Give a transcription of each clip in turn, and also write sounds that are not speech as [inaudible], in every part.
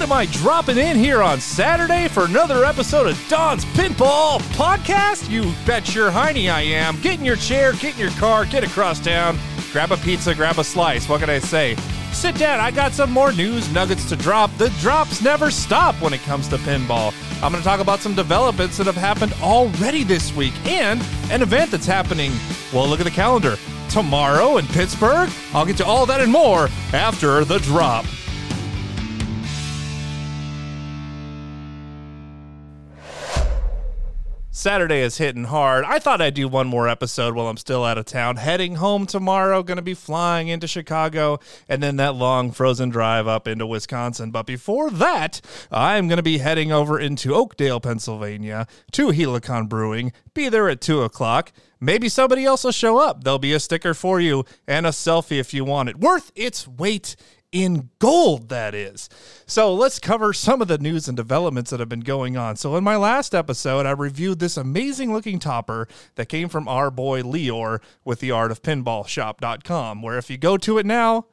What am I dropping in here on Saturday for another episode of Don's Pinball Podcast? You bet your hiney I am. Get in your chair, get in your car, get across town, grab a pizza, grab a slice. What can I say? Sit down, I got some more news nuggets to drop. The drops never stop when it comes to pinball. I'm going to talk about some developments that have happened already this week and an event that's happening. Well, look at the calendar. Tomorrow in Pittsburgh. I'll get to all that and more after the drop. Saturday is hitting hard. I thought I'd do one more episode while I'm still out of town. Heading home tomorrow, going to be flying into Chicago, and then that long frozen drive up into Wisconsin. But before that, I'm going to be heading over into Oakdale, Pennsylvania to Helicon Brewing. Be there at 2 o'clock. Maybe somebody else will show up. There'll be a sticker for you and a selfie if you want it. Worth its weight in gold, that is. So let's cover some of the news and developments that have been going on. So, in my last episode, I reviewed this amazing looking topper that came from our boy Leor with the art of pinballshop.com, where if you go to it now,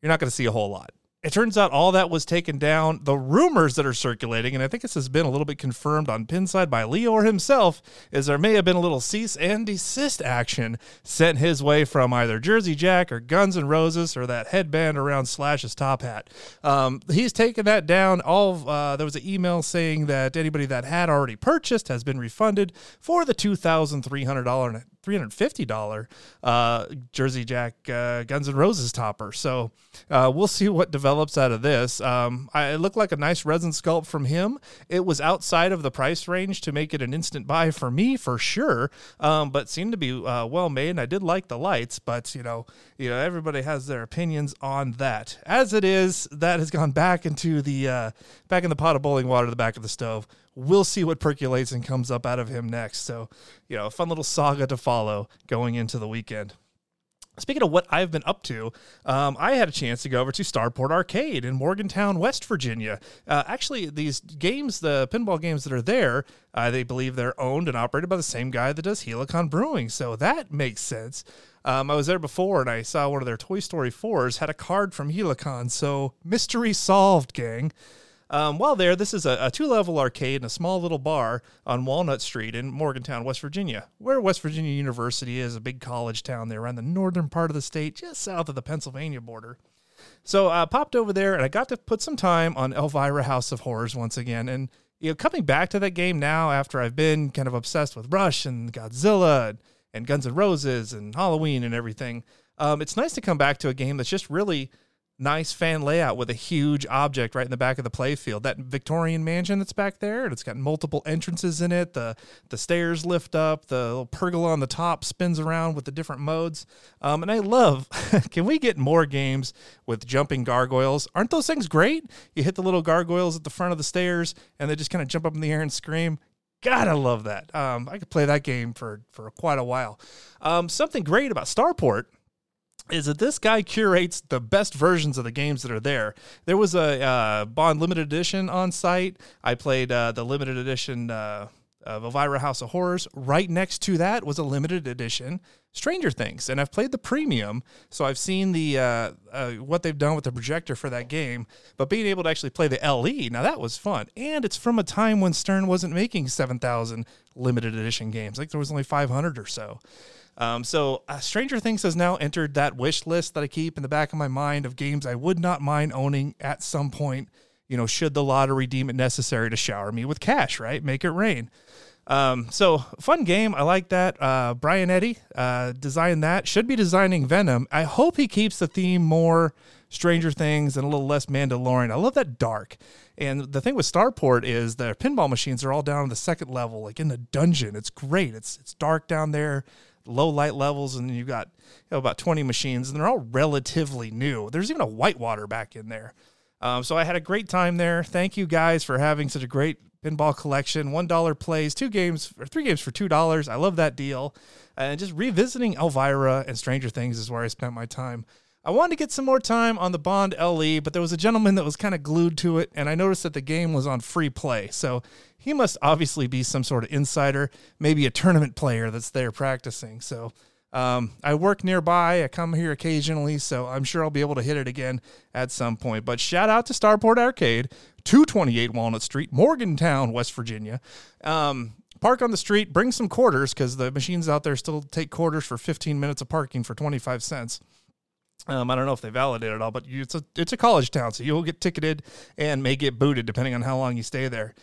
you're not going to see a whole lot it turns out all that was taken down. The rumors that are circulating, and I think this has been a little bit confirmed on Pinside by Lior himself, is there may have been a little cease and desist action sent his way from either Jersey Jack or Guns N' Roses or that headband around Slash's top hat. Um, he's taken that down. All uh, there was an email saying that anybody that had already purchased has been refunded for the two thousand three hundred dollar $350 uh, Jersey Jack uh, Guns N' Roses topper. So uh, we'll see what develops out of this. Um, I, it looked like a nice resin sculpt from him. It was outside of the price range to make it an instant buy for me for sure, um, but seemed to be uh, well made. And I did like the lights, but you know, you know, everybody has their opinions on that. As it is, that has gone back into the uh, back in the pot of boiling water, the back of the stove we'll see what percolates and comes up out of him next. So, you know, a fun little saga to follow going into the weekend. Speaking of what I've been up to, um, I had a chance to go over to Starport Arcade in Morgantown, West Virginia. Uh, actually, these games, the pinball games that are there, uh, they believe they're owned and operated by the same guy that does Helicon Brewing. So that makes sense. Um, I was there before and I saw one of their Toy Story 4s had a card from Helicon. So mystery solved, gang. Um, while there, this is a, a two level arcade and a small little bar on Walnut Street in Morgantown, West Virginia, where West Virginia University is, a big college town there around the northern part of the state, just south of the Pennsylvania border. So I popped over there and I got to put some time on Elvira House of Horrors once again. And you know, coming back to that game now after I've been kind of obsessed with Rush and Godzilla and, and Guns N' Roses and Halloween and everything, um, it's nice to come back to a game that's just really nice fan layout with a huge object right in the back of the playfield. That Victorian mansion that's back there, and it's got multiple entrances in it. The the stairs lift up, the little pergola on the top spins around with the different modes. Um, and I love. [laughs] can we get more games with jumping gargoyles? Aren't those things great? You hit the little gargoyles at the front of the stairs, and they just kind of jump up in the air and scream. God, I love that. Um, I could play that game for for quite a while. Um, something great about Starport is that this guy curates the best versions of the games that are there. There was a uh, Bond limited edition on site. I played uh, the limited edition uh, of Elvira House of Horrors. Right next to that was a limited edition Stranger Things, and I've played the premium, so I've seen the uh, uh, what they've done with the projector for that game. But being able to actually play the LE, now that was fun, and it's from a time when Stern wasn't making seven thousand limited edition games. Like there was only five hundred or so. Um, so uh, Stranger Things has now entered that wish list that I keep in the back of my mind of games I would not mind owning at some point. You know, should the lottery deem it necessary to shower me with cash, right? Make it rain. Um, so fun game. I like that. Uh, Brian Eddy uh, designed that. Should be designing Venom. I hope he keeps the theme more Stranger Things and a little less Mandalorian. I love that dark. And the thing with Starport is the pinball machines are all down on the second level, like in the dungeon. It's great. It's it's dark down there low light levels, and you've got you know, about 20 machines, and they're all relatively new. There's even a White Water back in there. Um, so I had a great time there. Thank you guys for having such a great pinball collection. One dollar plays, two games or three games for two dollars. I love that deal. And just revisiting Elvira and Stranger Things is where I spent my time. I wanted to get some more time on the Bond LE, but there was a gentleman that was kind of glued to it, and I noticed that the game was on free play. So he must obviously be some sort of insider, maybe a tournament player that's there practicing. So Um, I work nearby. I come here occasionally, so I'm sure I'll be able to hit it again at some point. But shout out to Starport Arcade, 228 Walnut Street, Morgantown, West Virginia. Um, park on the street, bring some quarters because the machines out there still take quarters for 15 minutes of parking for 25 cents. Um, I don't know if they validate it all, but you, it's a it's a college town, so you'll get ticketed and may get booted depending on how long you stay there.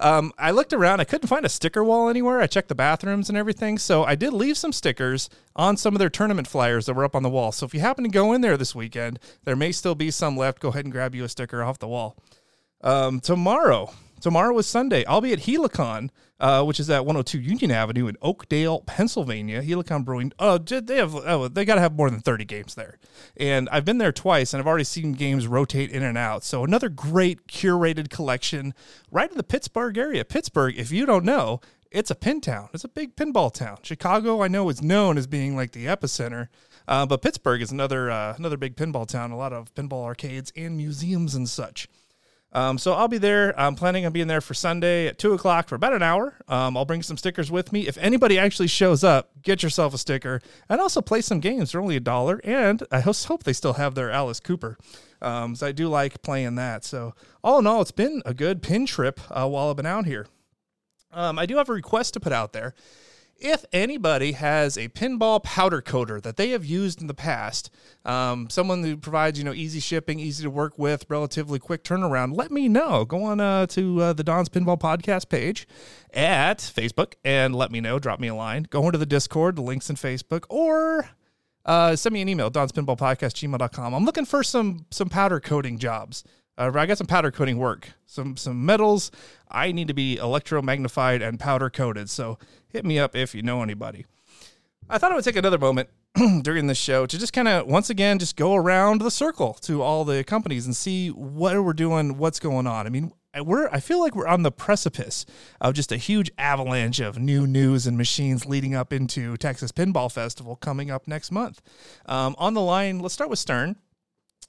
Um, I looked around. I couldn't find a sticker wall anywhere. I checked the bathrooms and everything. So I did leave some stickers on some of their tournament flyers that were up on the wall. So if you happen to go in there this weekend, there may still be some left. Go ahead and grab you a sticker off the wall. Um, tomorrow, tomorrow is Sunday. I'll be at Helicon uh, which is at 102 Union Avenue in Oakdale, Pennsylvania. Helicon Brewing. Oh, they have. Oh, they got to have more than 30 games there. And I've been there twice, and I've already seen games rotate in and out. So another great curated collection right in the Pittsburgh area. Pittsburgh, if you don't know, it's a pin town. It's a big pinball town. Chicago, I know, is known as being like the epicenter. Uh, but Pittsburgh is another uh, another big pinball town. A lot of pinball arcades and museums and such. Um, so I'll be there. I'm planning on being there for Sunday at two o'clock for about an hour. Um, I'll bring some stickers with me. If anybody actually shows up, get yourself a sticker and also play some games. They're only a dollar, and I hope they still have their Alice Cooper. Um, so I do like playing that. So all in all, it's been a good pin trip uh, while I've been out here. Um, I do have a request to put out there if anybody has a pinball powder coater that they have used in the past, um, someone who provides you know easy shipping, easy to work with, relatively quick turnaround, let me know. Go on uh, to uh, the Don's Pinball Podcast page at Facebook and let me know. Drop me a line. Go into the Discord. The links in Facebook or. Uh, send me an email, Don's Pinball Podcast, gmail.com. I'm looking for some some powder coating jobs. Uh, I got some powder coating work, some some metals. I need to be electromagnified and powder coated. So hit me up if you know anybody. I thought I would take another moment [clears throat] during this show to just kind of once again just go around the circle to all the companies and see what we're doing, what's going on. I mean, we're I feel like we're on the precipice of just a huge avalanche of new news and machines leading up into Texas Pinball Festival coming up next month. Um, on the line, let's start with Stern.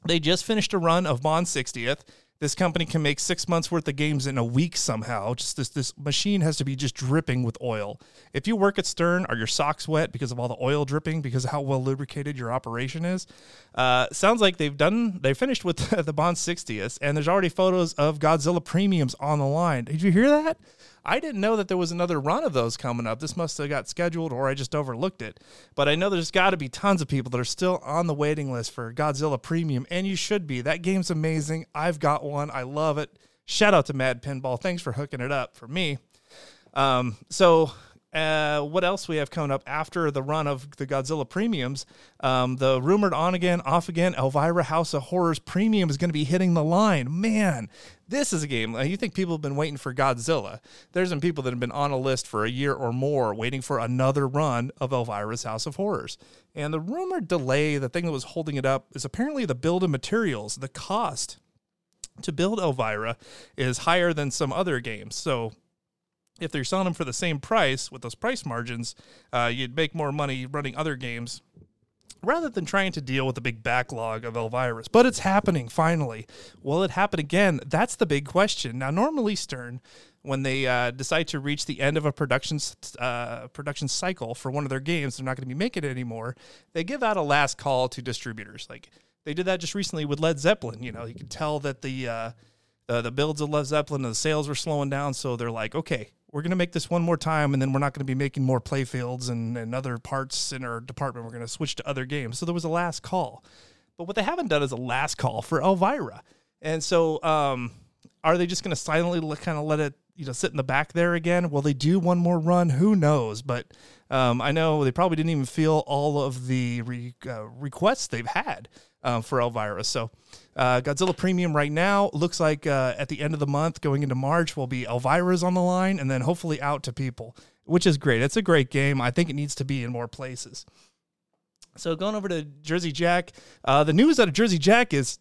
They just finished a run of Bond 60th. This company can make six months worth of games in a week somehow. Just this this machine has to be just dripping with oil. If you work at Stern, are your socks wet because of all the oil dripping? Because of how well lubricated your operation is? Uh, sounds like they've done. They finished with [laughs] the Bond 60th, and there's already photos of Godzilla premiums on the line. Did you hear that? I didn't know that there was another run of those coming up. This must have got scheduled or I just overlooked it. But I know there's got to be tons of people that are still on the waiting list for Godzilla Premium, and you should be. That game's amazing. I've got one. I love it. Shout out to Mad Pinball. Thanks for hooking it up for me. Um, so uh, what else we have coming up after the run of the Godzilla premiums? Um, the rumored on again, off again Elvira House of Horrors premium is going to be hitting the line. Man, this is a game. You think people have been waiting for Godzilla? There's some people that have been on a list for a year or more waiting for another run of Elvira's House of Horrors. And the rumored delay, the thing that was holding it up, is apparently the build of materials. The cost to build Elvira is higher than some other games. So if they're selling them for the same price with those price margins, uh, you'd make more money running other games rather than trying to deal with the big backlog of Elvirus. But it's happening finally. Will it happen again? That's the big question. Now, normally Stern, when they uh, decide to reach the end of a production uh, production cycle for one of their games, they're not going to be making it anymore. They give out a last call to distributors. Like they did that just recently with Led Zeppelin. You know, you can tell that the uh, the, the builds of Led Zeppelin and the sales were slowing down, so they're like, okay, we're going to make this one more time and then we're not going to be making more playfields and, and other parts in our department. We're going to switch to other games. So there was a last call. But what they haven't done is a last call for Elvira. And so um, are they just going to silently kind of let it you know sit in the back there again? Will they do one more run? Who knows? But um, I know they probably didn't even feel all of the re- uh, requests they've had uh, for Elvira. So uh, Godzilla Premium right now looks like uh, at the end of the month, going into March, will be Elvira's on the line, and then hopefully out to people, which is great. It's a great game. I think it needs to be in more places. So going over to Jersey Jack, uh, the news out of Jersey Jack is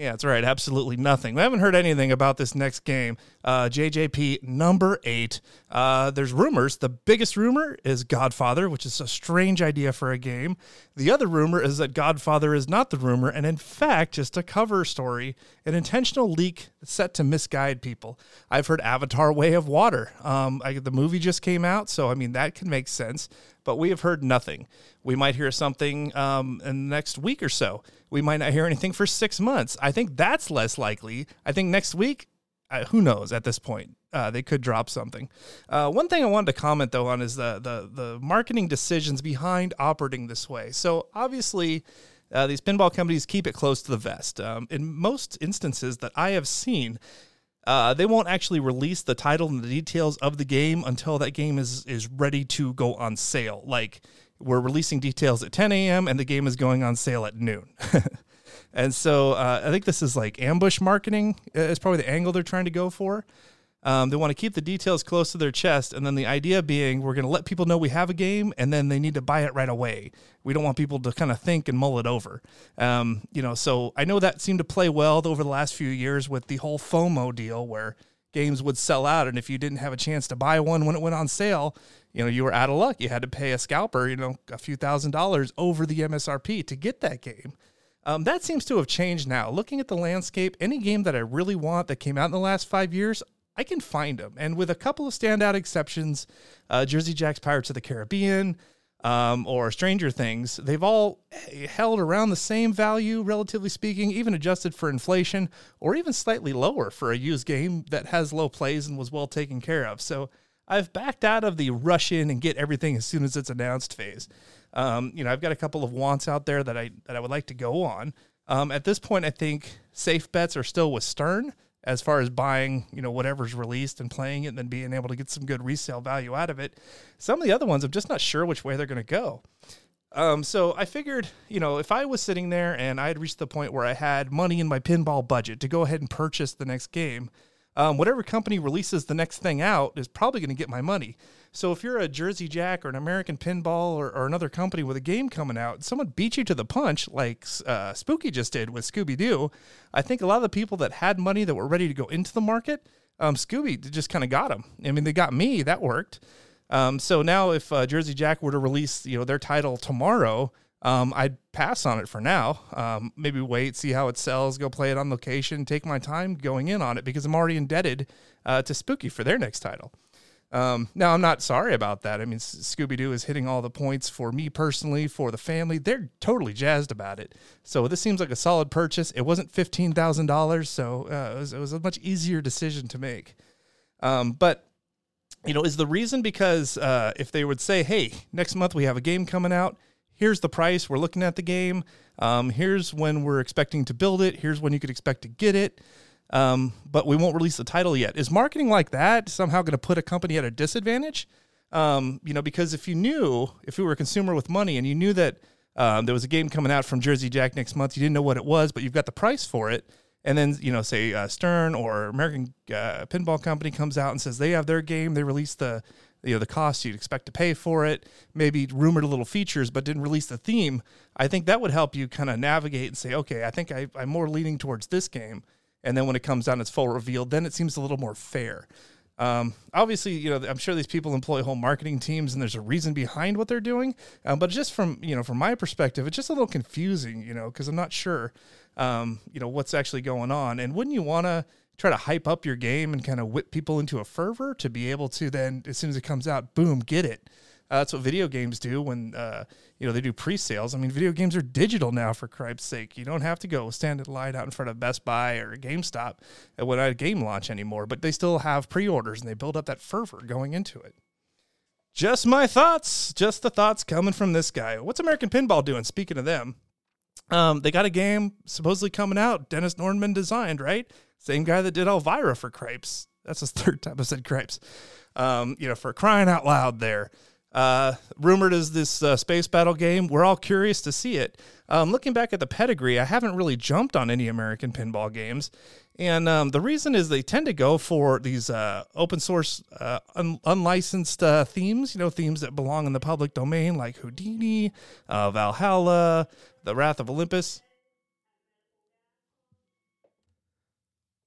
yeah, that's right. Absolutely nothing. We haven't heard anything about this next game. Uh, JJP number eight. Uh, there's rumors. The biggest rumor is Godfather, which is a strange idea for a game. The other rumor is that Godfather is not the rumor, and in fact, just a cover story, an intentional leak set to misguide people. I've heard Avatar Way of Water. Um, I, the movie just came out, so I mean, that can make sense. But we have heard nothing. We might hear something um, in the next week or so. We might not hear anything for six months. I think that's less likely. I think next week, uh, who knows at this point? Uh, they could drop something. Uh, one thing I wanted to comment though on is the the the marketing decisions behind operating this way. So obviously, uh, these pinball companies keep it close to the vest. Um, in most instances that I have seen, uh, they won't actually release the title and the details of the game until that game is is ready to go on sale. Like we're releasing details at 10 a.m. and the game is going on sale at noon. [laughs] and so uh, I think this is like ambush marketing. Is probably the angle they're trying to go for. Um, they want to keep the details close to their chest, and then the idea being we're going to let people know we have a game, and then they need to buy it right away. We don't want people to kind of think and mull it over. Um, you know, so I know that seemed to play well over the last few years with the whole FOMO deal, where games would sell out, and if you didn't have a chance to buy one when it went on sale, you know, you were out of luck. You had to pay a scalper, you know, a few thousand dollars over the MSRP to get that game. Um, that seems to have changed now. Looking at the landscape, any game that I really want that came out in the last five years, I can find them. And with a couple of standout exceptions, uh, Jersey Jack's Pirates of the Caribbean um, or Stranger Things, they've all held around the same value, relatively speaking, even adjusted for inflation, or even slightly lower for a used game that has low plays and was well taken care of. So I've backed out of the rush in and get everything as soon as it's announced phase. Um, you know, I've got a couple of wants out there that I that I would like to go on. Um, at this point, I think safe bets are still with Stern as far as buying, you know, whatever's released and playing it and then being able to get some good resale value out of it. Some of the other ones, I'm just not sure which way they're going to go. Um, so I figured, you know, if I was sitting there and I had reached the point where I had money in my pinball budget to go ahead and purchase the next game, um, whatever company releases the next thing out is probably going to get my money. So if you're a Jersey Jack or an American Pinball or, or another company with a game coming out, someone beat you to the punch like uh, Spooky just did with Scooby Doo. I think a lot of the people that had money that were ready to go into the market, um, Scooby just kind of got them. I mean, they got me. That worked. Um, so now, if uh, Jersey Jack were to release, you know, their title tomorrow, um, I'd pass on it for now. Um, maybe wait, see how it sells, go play it on location, take my time going in on it because I'm already indebted uh, to Spooky for their next title. Um, now, I'm not sorry about that. I mean, Scooby Doo is hitting all the points for me personally, for the family. They're totally jazzed about it. So this seems like a solid purchase. It wasn't fifteen thousand dollars, so uh, it, was, it, was, a much easier decision to make. Um, but you know, is the reason because uh, if they would say, "Hey, next month we have a game coming out. Here's the price. We're looking at the game. Um, here's when we're expecting to build it. Here's when you could expect to get it." Um, but we won't release the title yet. Is marketing like that somehow going to put a company at a disadvantage? Um, you know, because if you knew, if you were a consumer with money and you knew that um, there was a game coming out from Jersey Jack next month, you didn't know what it was, but you've got the price for it. And then, you know, say uh, Stern or American uh, Pinball Company comes out and says they have their game, they release the, you know, the cost you'd expect to pay for it, maybe rumored a little features, but didn't release the theme. I think that would help you kind of navigate and say, okay, I think I, I'm more leaning towards this game and then when it comes down, it's full revealed. Then it seems a little more fair. Um, obviously, you know, I'm sure these people employ whole marketing teams, and there's a reason behind what they're doing. Um, but just from you know, from my perspective, it's just a little confusing, you know, because I'm not sure, um, you know, what's actually going on. And wouldn't you want to try to hype up your game and kind of whip people into a fervor to be able to then, as soon as it comes out, boom, get it? Uh, that's what video games do when uh, you know they do pre-sales. I mean, video games are digital now. For Christ's sake, you don't have to go stand in line out in front of Best Buy or GameStop when a game launch anymore. But they still have pre-orders and they build up that fervor going into it. Just my thoughts. Just the thoughts coming from this guy. What's American Pinball doing? Speaking of them, um, they got a game supposedly coming out. Dennis Nordman designed, right? Same guy that did Elvira for Cripes. That's his third time I said Cripes. Um, you know, for crying out loud there. Uh, rumored as this uh, space battle game. We're all curious to see it. Um, looking back at the pedigree, I haven't really jumped on any American pinball games. And um, the reason is they tend to go for these uh, open source, uh, un- unlicensed uh, themes, you know, themes that belong in the public domain, like Houdini, uh, Valhalla, The Wrath of Olympus.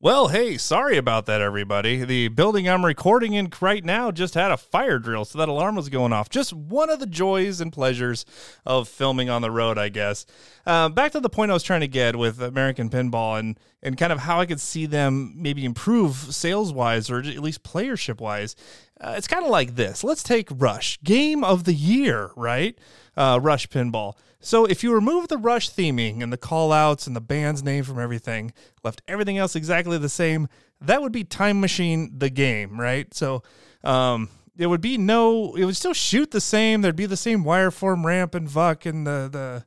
Well, hey, sorry about that, everybody. The building I'm recording in right now just had a fire drill, so that alarm was going off. Just one of the joys and pleasures of filming on the road, I guess. Uh, back to the point I was trying to get with American Pinball and, and kind of how I could see them maybe improve sales wise or at least playership wise. Uh, it's kind of like this. Let's take Rush, game of the year, right? Uh, Rush Pinball. So if you remove the Rush theming and the call outs and the band's name from everything, left everything else exactly the same, that would be Time Machine the game, right? So um, it would be no, it would still shoot the same. There'd be the same wireform ramp and VUK and the the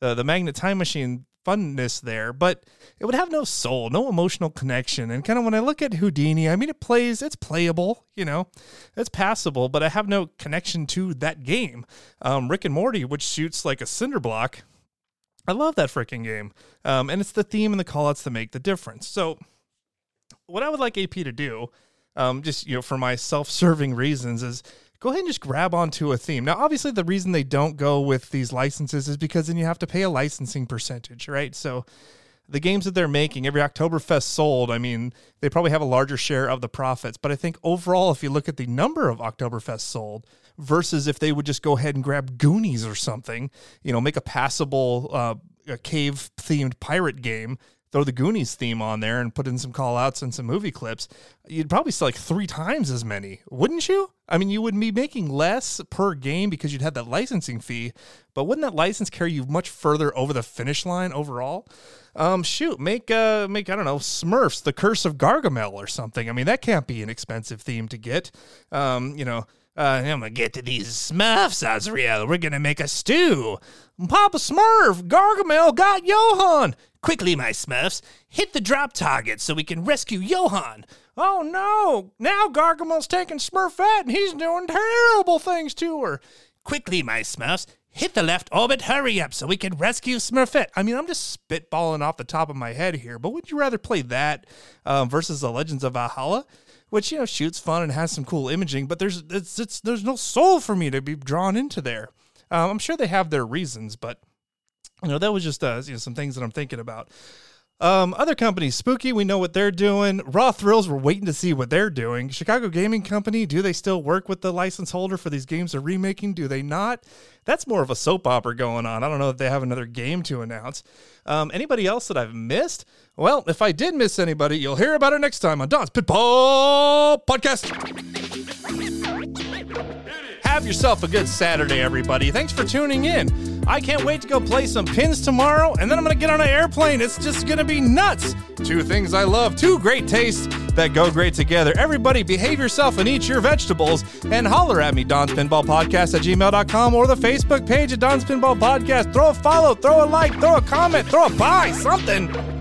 the, the magnet time machine funness there, but it would have no soul, no emotional connection. And kind of when I look at Houdini, I mean, it plays, it's playable, you know, it's passable, but I have no connection to that game. Um, Rick and Morty, which shoots like a cinder block, I love that freaking game. Um, and it's the theme and the callouts that make the difference. So, what I would like AP to do, um, just you know, for my self-serving reasons, is go ahead and just grab onto a theme. Now, obviously, the reason they don't go with these licenses is because then you have to pay a licensing percentage, right? So the games that they're making, every Oktoberfest sold, I mean, they probably have a larger share of the profits. But I think overall, if you look at the number of Oktoberfest sold versus if they would just go ahead and grab Goonies or something, you know, make a passable uh, cave themed pirate game throw the Goonies theme on there and put in some call outs and some movie clips, you'd probably sell like three times as many, wouldn't you? I mean, you would be making less per game because you'd have that licensing fee, but wouldn't that license carry you much further over the finish line overall? Um, shoot, make uh, make I don't know, Smurfs, The Curse of Gargamel or something. I mean, that can't be an expensive theme to get. Um, you know, uh, I'm gonna get to these Smurfs, Azrael. We're gonna make a stew. Papa Smurf, Gargamel got Johan. Quickly, my Smurfs, hit the drop target so we can rescue Johan. Oh no! Now Gargamel's taking Smurfette and he's doing terrible things to her. Quickly, my Smurfs, hit the left orbit, hurry up so we can rescue Smurfette. I mean, I'm just spitballing off the top of my head here, but would you rather play that um, versus the Legends of Valhalla? which you know shoots fun and has some cool imaging, but there's it's, it's there's no soul for me to be drawn into there. Um, I'm sure they have their reasons, but you know that was just uh, you know, some things that I'm thinking about. Um, other companies, Spooky, we know what they're doing. Raw Thrills, we're waiting to see what they're doing. Chicago Gaming Company, do they still work with the license holder for these games they're remaking? Do they not? That's more of a soap opera going on. I don't know if they have another game to announce. Um, anybody else that I've missed? Well, if I did miss anybody, you'll hear about it next time on Don's Pinball Podcast. Have yourself a good Saturday, everybody. Thanks for tuning in. I can't wait to go play some pins tomorrow, and then I'm gonna get on an airplane. It's just gonna be nuts. Two things I love, two great tastes that go great together. Everybody, behave yourself and eat your vegetables, and holler at me, Don's Pinball Podcast at gmail.com or the Facebook page at Don's Pinball Podcast. Throw a follow, throw a like, throw a comment, throw a buy, something.